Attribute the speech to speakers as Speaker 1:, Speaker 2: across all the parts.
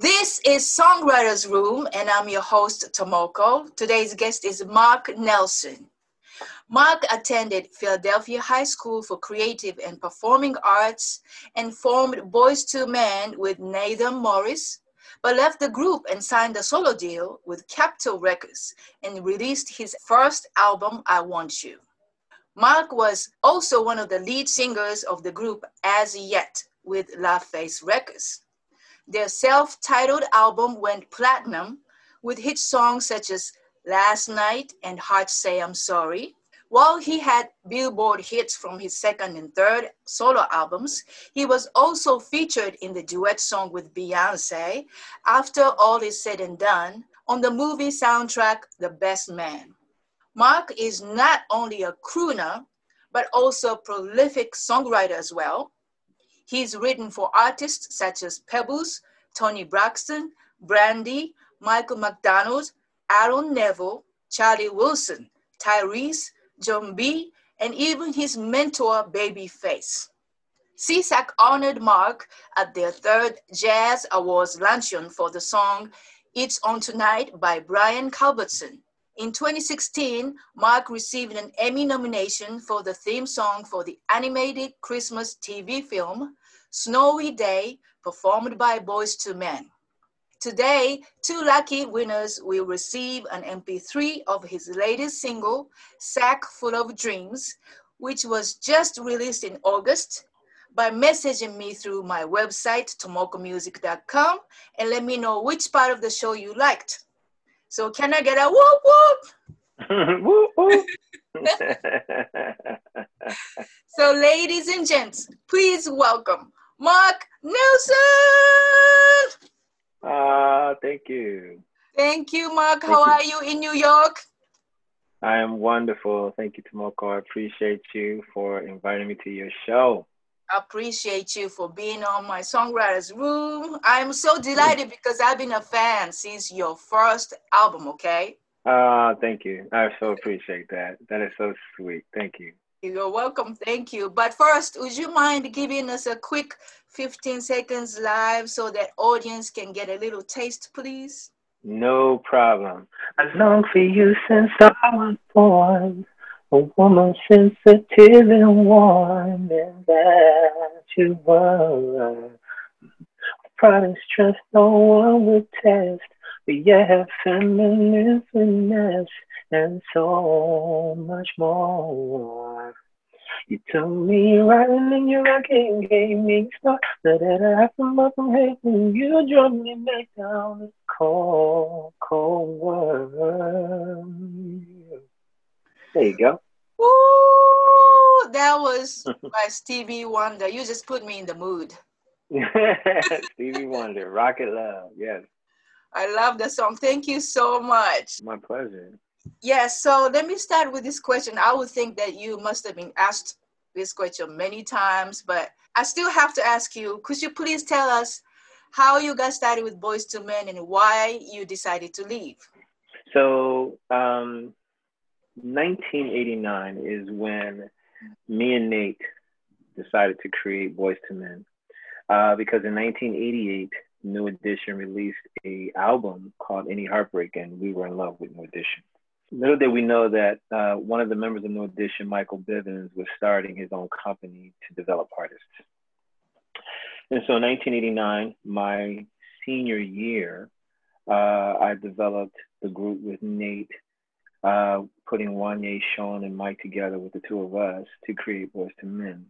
Speaker 1: This is Songwriters Room, and I'm your host, Tomoko. Today's guest is Marc Nelson. Marc attended Philadelphia High School for Creative and Performing Arts and formed Boyz II Men with Nathan Morris, but left the group and signed a solo deal with Capitol Records and released his first album, I Want You. Marc was also one of the lead singers of the group Az Yet with LaFace Records. Their self titled album went platinum with hit songs such as Last Night and Heart Say I'm Sorry. While he had Billboard hits from his second and third solo albums, he was also featured in the duet song with Beyonce, After All Is Said and Done, on the movie soundtrack The Best Man. Marc is not only a crooner, but also a prolific songwriter as well. He's written for artists such as Pebbles, Toni Braxton, Brandy, Michael McDonald, Aaron Neville, Charlie Wilson, Tyrese, Jon B, and even his mentor, Babyface. SESAC honored Marc at their third Jazz Awards luncheon for the song It's On Tonight by Brian Culbertson. In 2016, Marc received an Emmy nomination for the theme song for the animated Christmas TV film Snowy Day, performed by Boyz II Men. Today, two lucky winners will receive an MP3 of his latest single, Sack Full of Dreams, which was just released in August, by messaging me through my website, tomokomusic.com, and let me know which part of the show you liked. So, can I get a whoop whoop? whoop whoop. so, ladies and gents, please welcome Marc Nelson.
Speaker 2: Uh, thank you.
Speaker 1: Thank you, Marc. Thank How you. are you in New York?
Speaker 2: I am wonderful. Thank you, Tomoko. I appreciate you for inviting me to your show.
Speaker 1: I appreciate you for being on my songwriters room. I'm so delighted because I've been a fan since your first album, okay?
Speaker 2: Ah, uh, thank you. I so appreciate that. That is so sweet. Thank you.
Speaker 1: You're welcome. Thank you. But first, would you mind giving us a quick 15 seconds live so that audience can get a little taste, please?
Speaker 2: No problem. I long for you since I was born. A woman sensitive and warm, and that you were. And stress no one would test, but yeah, feminine finesse and so much more. You told me right in your rocking gave me start. That I from up from hating you drove me back down this cold, cold world. There you go.
Speaker 1: Ooh, that was by Stevie Wonder. You just put me in the mood.
Speaker 2: Stevie Wonder, Rocket Love, yes.
Speaker 1: I love the song. Thank you so much.
Speaker 2: My pleasure.
Speaker 1: Yes, so let me start with this question. I would think that you must have been asked this question many times, but I still have to ask you could you please tell us how you got started with Boyz II Men and why you decided to leave?
Speaker 2: So, um, 1989 is when me and Nate decided to create Boyz II Men. Uh, because in 1988, New Edition released a album called Any Heartbreak, and we were in love with New Edition. Little did we know that uh, one of the members of New Edition, Michael Bivins, was starting his own company to develop artists. And so in 1989, my senior year, uh, I developed the group with Nate, uh, putting Wanya, Sean, and Mike together with the two of us to create Boyz II Men.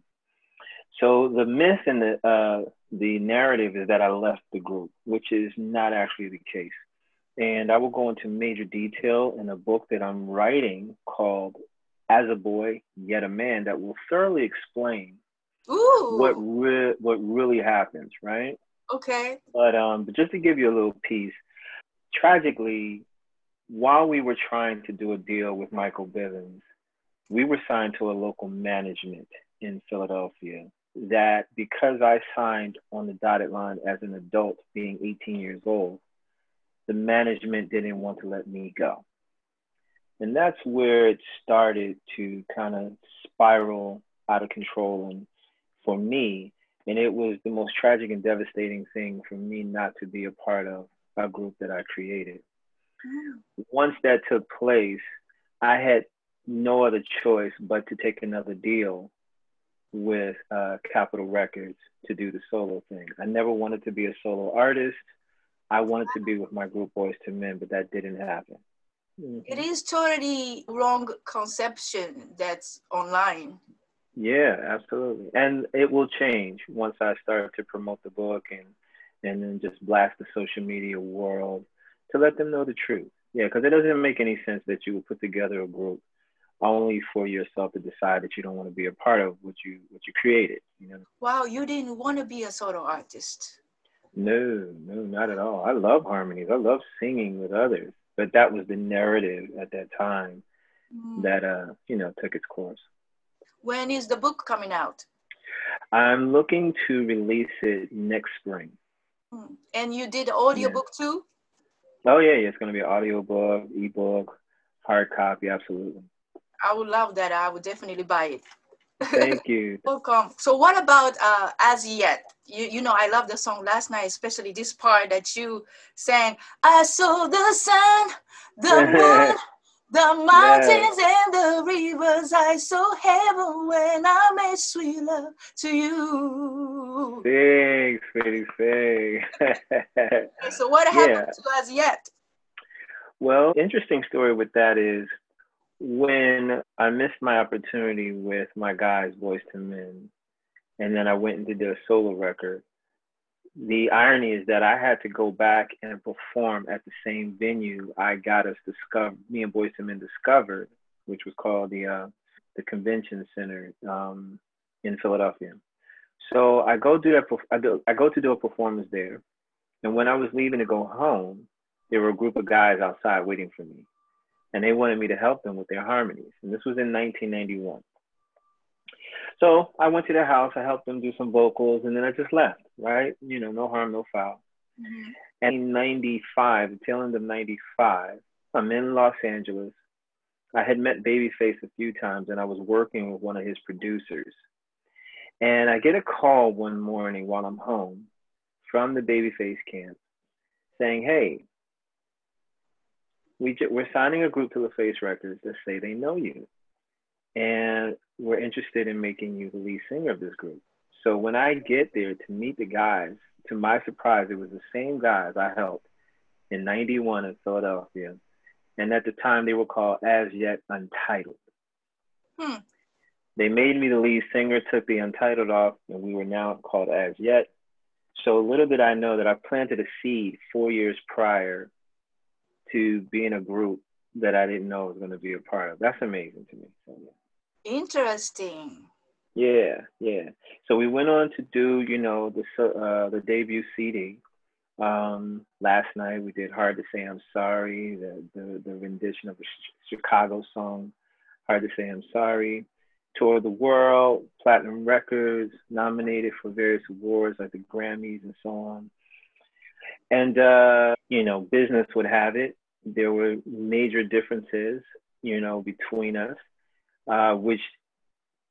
Speaker 2: So the myth and the uh, the narrative is that I left the group, which is not actually the case. And I will go into major detail in a book that I'm writing called As a Boy, Yet a Man that will thoroughly explain
Speaker 1: Ooh.
Speaker 2: what re- what really happens, right?
Speaker 1: Okay.
Speaker 2: But um, but just to give you a little piece, tragically, while we were trying to do a deal with Michael Bivins, we were signed to a local management in Philadelphia that because I signed on the dotted line as an adult, being 18 years old, the management didn't want to let me go. And that's where it started to kind of spiral out of control and for me. And it was the most tragic and devastating thing for me not to be a part of a group that I created. Mm. Once that took place, I had no other choice but to take another deal with uh, Capitol Records to do the solo thing. I never wanted to be a solo artist. I wanted to be with my group Boyz II Men, but that didn't happen.
Speaker 1: Mm-hmm. It is totally wrong conception that's online.
Speaker 2: Yeah, absolutely. And it will change once I start to promote the book and and then just blast the social media world to let them know the truth. Yeah, because it doesn't make any sense that you would put together a group only for yourself to decide that you don't want to be a part of what you what you created. You know.
Speaker 1: Wow, you didn't want to be a solo artist.
Speaker 2: No, no, not at all. I love harmonies. I love singing with others, but that was the narrative at that time mm. that uh, you know, took its course.
Speaker 1: When is the book coming out?
Speaker 2: I'm looking to release it next spring.
Speaker 1: Mm. And you did audiobook yeah. too?
Speaker 2: Oh yeah, yeah, it's gonna be an audiobook, ebook, hard copy, absolutely.
Speaker 1: I would love that. I would definitely buy it.
Speaker 2: Thank you.
Speaker 1: Welcome. So what about uh, Az Yet? You, you know, I love the song last night, especially this part that you sang. I saw the sun, the moon, the mountains yes. and the rivers. I saw heaven when I made sweet love to you.
Speaker 2: Thanks, sweetie, thanks.
Speaker 1: so what happened yeah. to Az Yet?
Speaker 2: Well, interesting story with that is when I missed my opportunity with my guys, Boyz II Men, and then I went and did a solo record, the irony is that I had to go back and perform at the same venue I got us discovered, me and Boyz II Men discovered, which was called the uh, the Convention Center um, in Philadelphia. So I go do that. I go to do a performance there, and when I was leaving to go home, there were a group of guys outside waiting for me and they wanted me to help them with their harmonies. And this was in 1991. So I went to their house, I helped them do some vocals, and then I just left, right? You know, no harm, no foul. Mm-hmm. And in 95, the tail end of 95, I'm in Los Angeles. I had met Babyface a few times, and I was working with one of his producers. And I get a call one morning while I'm home from the Babyface camp saying, Hey, we we're signing a group to LaFace Records that say they know you, and we're interested in making you the lead singer of this group. So when I get there to meet the guys, to my surprise, it was the same guys I helped in '91 in Philadelphia, and at the time they were called Az Yet Untitled. Hmm. They made me the lead singer, took the Untitled off, and we were now called Az Yet. So little did I know that I planted a seed four years prior to be in a group that I didn't know I was going to be a part of. That's amazing to me. So,
Speaker 1: yeah. Interesting.
Speaker 2: Yeah, yeah. So we went on to do, you know, the uh, the debut CD. Um, last night we did "Hard to Say I'm Sorry," the the, the rendition of the Chicago song "Hard to Say I'm Sorry." Toured the world, platinum records, nominated for various awards like the Grammys and so on. And uh, you know, business would have it there were major differences, you know, between us, uh, which,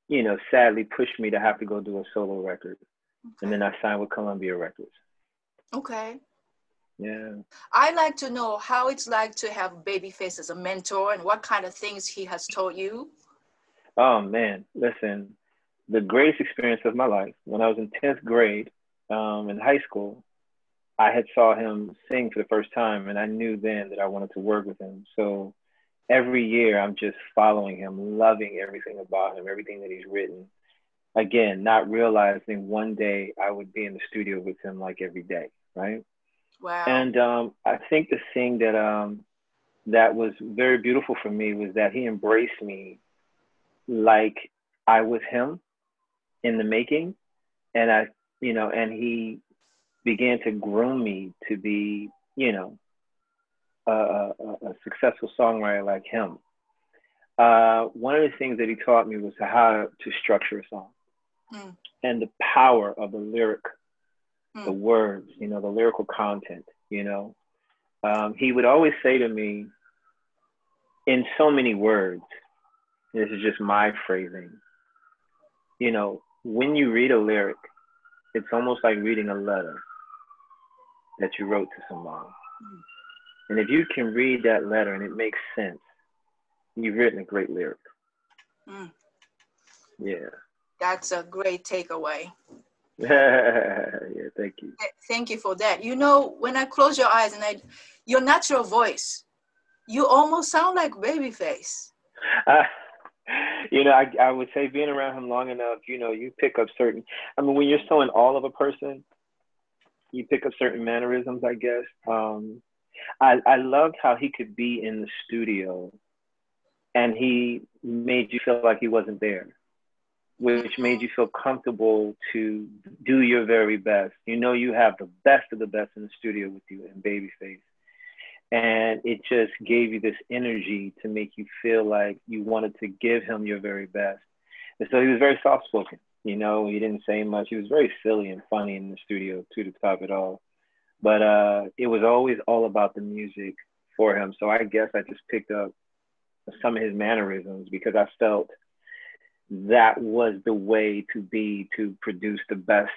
Speaker 2: you know, sadly pushed me to have to go do a solo record. Okay. And then I signed with Columbia Records.
Speaker 1: Okay.
Speaker 2: Yeah.
Speaker 1: I like to know how it's like to have Babyface as a mentor and what kind of things he has taught you.
Speaker 2: Oh man, listen, the greatest experience of my life when I was in 10th grade um, in high school, I had saw him sing for the first time, and I knew then that I wanted to work with him. So every year, I'm just following him, loving everything about him, everything that he's written. Again, not realizing one day I would be in the studio with him like every day, right?
Speaker 1: Wow.
Speaker 2: And um, I think the thing that um, that was very beautiful for me was that he embraced me like I was him in the making, and I, you know, and he began to groom me to be, you know, a, a, a successful songwriter like him. Uh, one of the things that he taught me was how to structure a song mm. and the power of the lyric, mm. the words, you know, the lyrical content, you know. Um, he would always say to me, in so many words, this is just my phrasing, you know, when you read a lyric, it's almost like reading a letter that you wrote to someone. And if you can read that letter and it makes sense, you've written a great lyric. Mm. Yeah.
Speaker 1: That's a great takeaway.
Speaker 2: yeah, thank you.
Speaker 1: Thank you for that. You know, when I close your eyes and I, your natural voice, you almost sound like Babyface.
Speaker 2: Uh, you know, I, I would say being around him long enough, you know, you pick up certain. I mean, when you're so in all of a person, you pick up certain mannerisms, I guess. Um, I I loved how he could be in the studio, and he made you feel like he wasn't there, which made you feel comfortable to do your very best. You know, you have the best of the best in the studio with you in Babyface and it just gave you this energy to make you feel like you wanted to give him your very best. And so he was very soft spoken, you know, he didn't say much. He was very silly and funny in the studio to the top it all. But uh, it was always all about the music for him. So I guess I just picked up some of his mannerisms because I felt that was the way to be to produce the best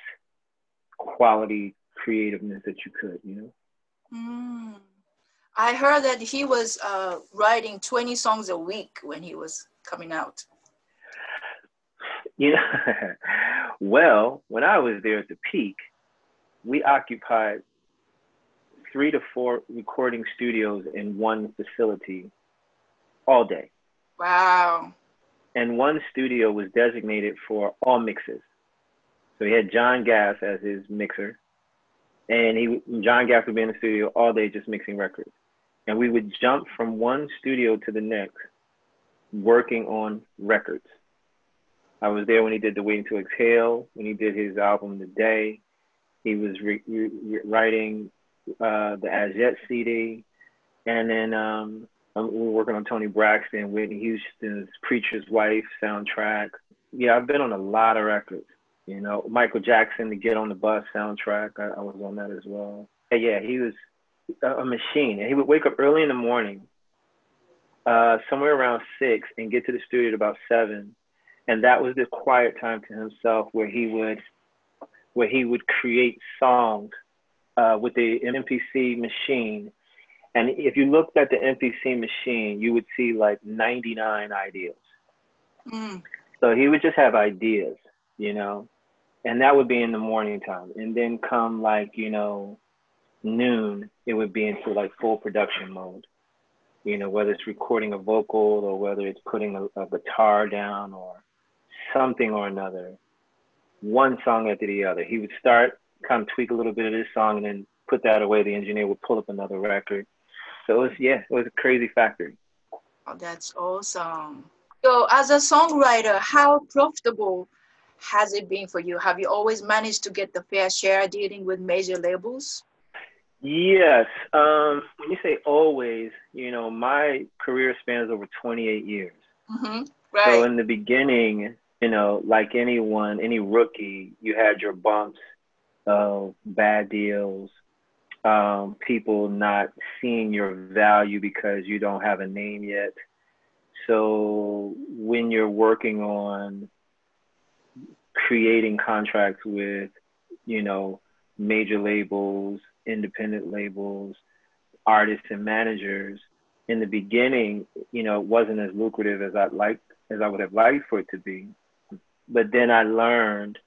Speaker 2: quality creativeness that you could, you know?
Speaker 1: Mm. I heard that he was uh, writing 20 songs a week when he was coming out.
Speaker 2: You know, well, when I was there at the peak, we occupied three to four recording studios in one facility all day.
Speaker 1: Wow.
Speaker 2: And one studio was designated for all mixes. So he had Jon Gass as his mixer, and he Jon Gass would be in the studio all day just mixing records and we would jump from one studio to the next working on records. I was there when he did the Waiting to Exhale, when he did his album The Day. He was re- re- writing uh, the Az Yet CD. And then um, we were working on Toni Braxton, Whitney Houston's Preacher's Wife soundtrack. Yeah, I've been on a lot of records. You know, Michael Jackson, the Get on the Bus soundtrack, I, I was on that as well. Yeah, he was a machine, and he would wake up early in the morning, uh, somewhere around six, and get to the studio at about seven, and that was the quiet time to himself where he would, where he would create songs uh, with the MPC machine. And if you looked at the MPC machine, you would see like 99 ideas. Mm. So he would just have ideas, you know, and that would be in the morning time. And then come like, you know, noon, it would be into like full production mode. You know, whether it's recording a vocal or whether it's putting a, a guitar down or something or another, one song after the other. He would start, kind of tweak a little bit of this song and then put that away. The engineer would pull up another record. So it was, yeah, it was a crazy factory.
Speaker 1: Oh, that's awesome. So, as a songwriter, how profitable has it been for you? Have you always managed to get the fair share dealing with major labels?
Speaker 2: Yes. Um, when you say always, you know, my career spans over 28 years. Mm-hmm. Right. So in the beginning, you know, like anyone, any rookie, you had your bumps of bad deals, um, people not seeing your value because you don't have a name yet. So when you're working on creating contracts with, you know, major labels, independent labels, artists and managers, in the beginning, you know, it wasn't as lucrative as I'd like as I would have liked for it to be. But then I learned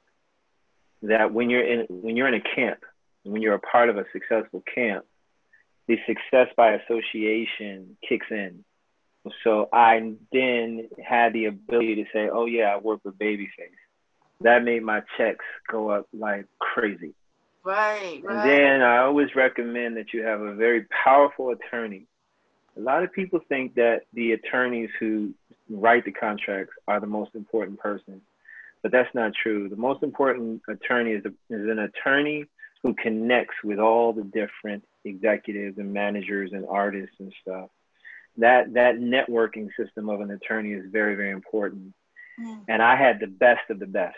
Speaker 2: that when you're in when you're in a camp, when you're a part of a successful camp, the success by association kicks in. So I then had the ability to say, "Oh yeah, I work with Babyface." That made my checks go up like crazy.
Speaker 1: Right,
Speaker 2: right. And then I always recommend that you have a very powerful attorney. A lot of people think that the attorneys who write the contracts are the most important person, but that's not true. The most important attorney is, a, is an attorney who connects with all the different executives and managers and artists and stuff. That that networking system of an attorney is very very important. Mm. And I had the best of the best.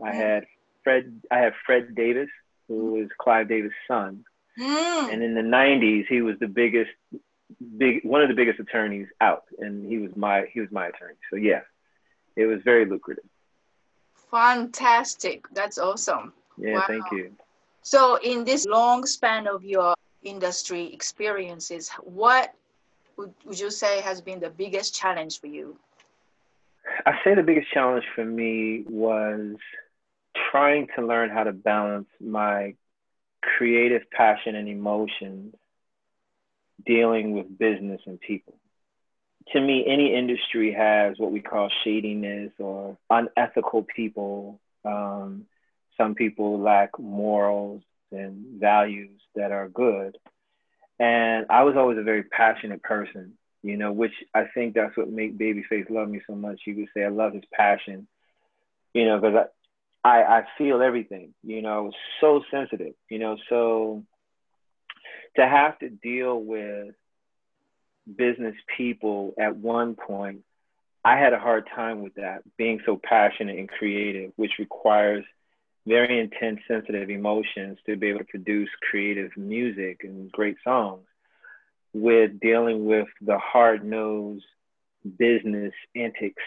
Speaker 2: I mm. had Fred. I had Fred Davis who was Clive Davis' son. Mm. And in the 90s, he was the biggest, big one of the biggest attorneys out, and he was my he was my attorney. So yeah, it was very lucrative.
Speaker 1: Fantastic! That's awesome.
Speaker 2: Yeah, wow. thank you.
Speaker 1: So, in this long span of your industry experiences, what would, would you say has been the biggest challenge for you?
Speaker 2: I say the biggest challenge for me was trying to learn how to balance my creative passion and emotions dealing with business and people. To me, any industry has what we call shadiness or unethical people. Um, some people lack morals and values that are good. And I was always a very passionate person, you know, which I think that's what made Babyface love me so much. He would say, I love his passion, you know, because I, I feel everything, you know, so sensitive, you know, so to have to deal with business people at one point, I had a hard time with that, being so passionate and creative, which requires very intense, sensitive emotions to be able to produce creative music and great songs, with dealing with the hard nosed business antics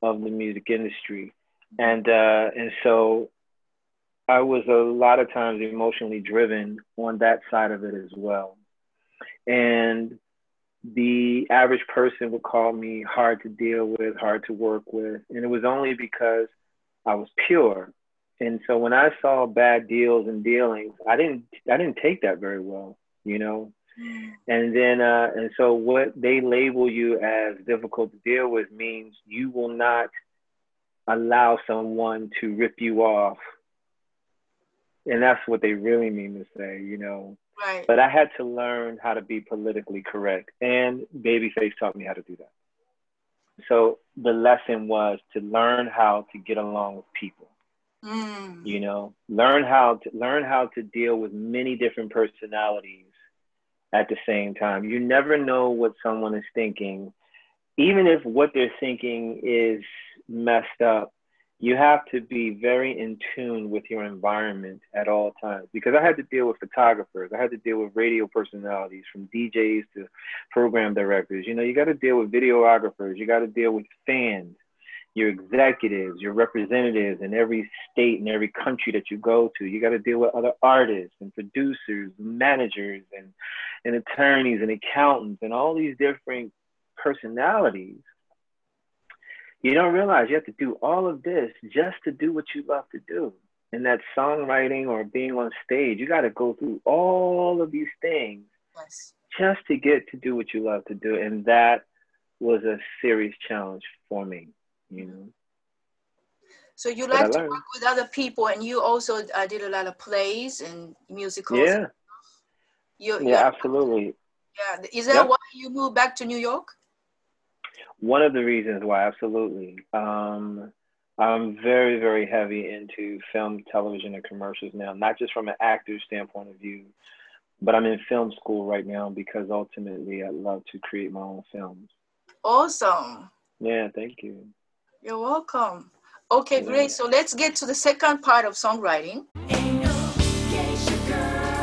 Speaker 2: of the music industry and uh, and so I was a lot of times emotionally driven on that side of it as well. And the average person would call me hard to deal with, hard to work with, and it was only because I was pure. And so when I saw bad deals and dealings, I didn't I didn't take that very well, you know. And then uh, and so what they label you as difficult to deal with means you will not allow someone to rip you off. And that's what they really mean to say, you know.
Speaker 1: Right.
Speaker 2: But I had to learn how to be politically correct. And Babyface taught me how to do that. So the lesson was to learn how to get along with people. Mm. You know, learn how to learn how to deal with many different personalities at the same time. You never know what someone is thinking, even if what they're thinking is messed up, you have to be very in tune with your environment at all times. Because I had to deal with photographers, I had to deal with radio personalities, from DJs to program directors. You know, you got to deal with videographers, you got to deal with fans, your executives, your representatives in every state and every country that you go to. You got to deal with other artists and producers, managers, and and attorneys and accountants, and all these different personalities you don't realize you have to do all of this just to do what you love to do. And that songwriting or being on stage, you got to go through all of these things yes. just to get to do what you love to do. And that was a serious challenge for me, you know.
Speaker 1: So you like to work with other people, and you also uh, did a lot of plays and musicals.
Speaker 2: Yeah. You, yeah, absolutely.
Speaker 1: Yeah. Is that yep. why you moved back to New York?
Speaker 2: One of the reasons why, absolutely. Um, I'm very, very heavy into film, television, and commercials now, not just from an actor's standpoint of view, but I'm in film school right now because ultimately I'd love to create my own films.
Speaker 1: Awesome.
Speaker 2: Yeah, thank you.
Speaker 1: You're welcome. Okay, yeah. great. So let's get to the second part of songwriting.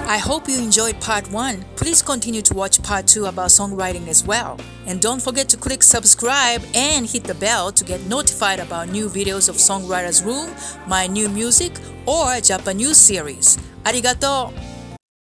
Speaker 1: I hope you enjoyed part one. Please continue to watch part two about songwriting as well. And don't forget to click subscribe and hit the bell to get notified about new videos of Songwriters Room, my new music, or Japanese series. Arigato!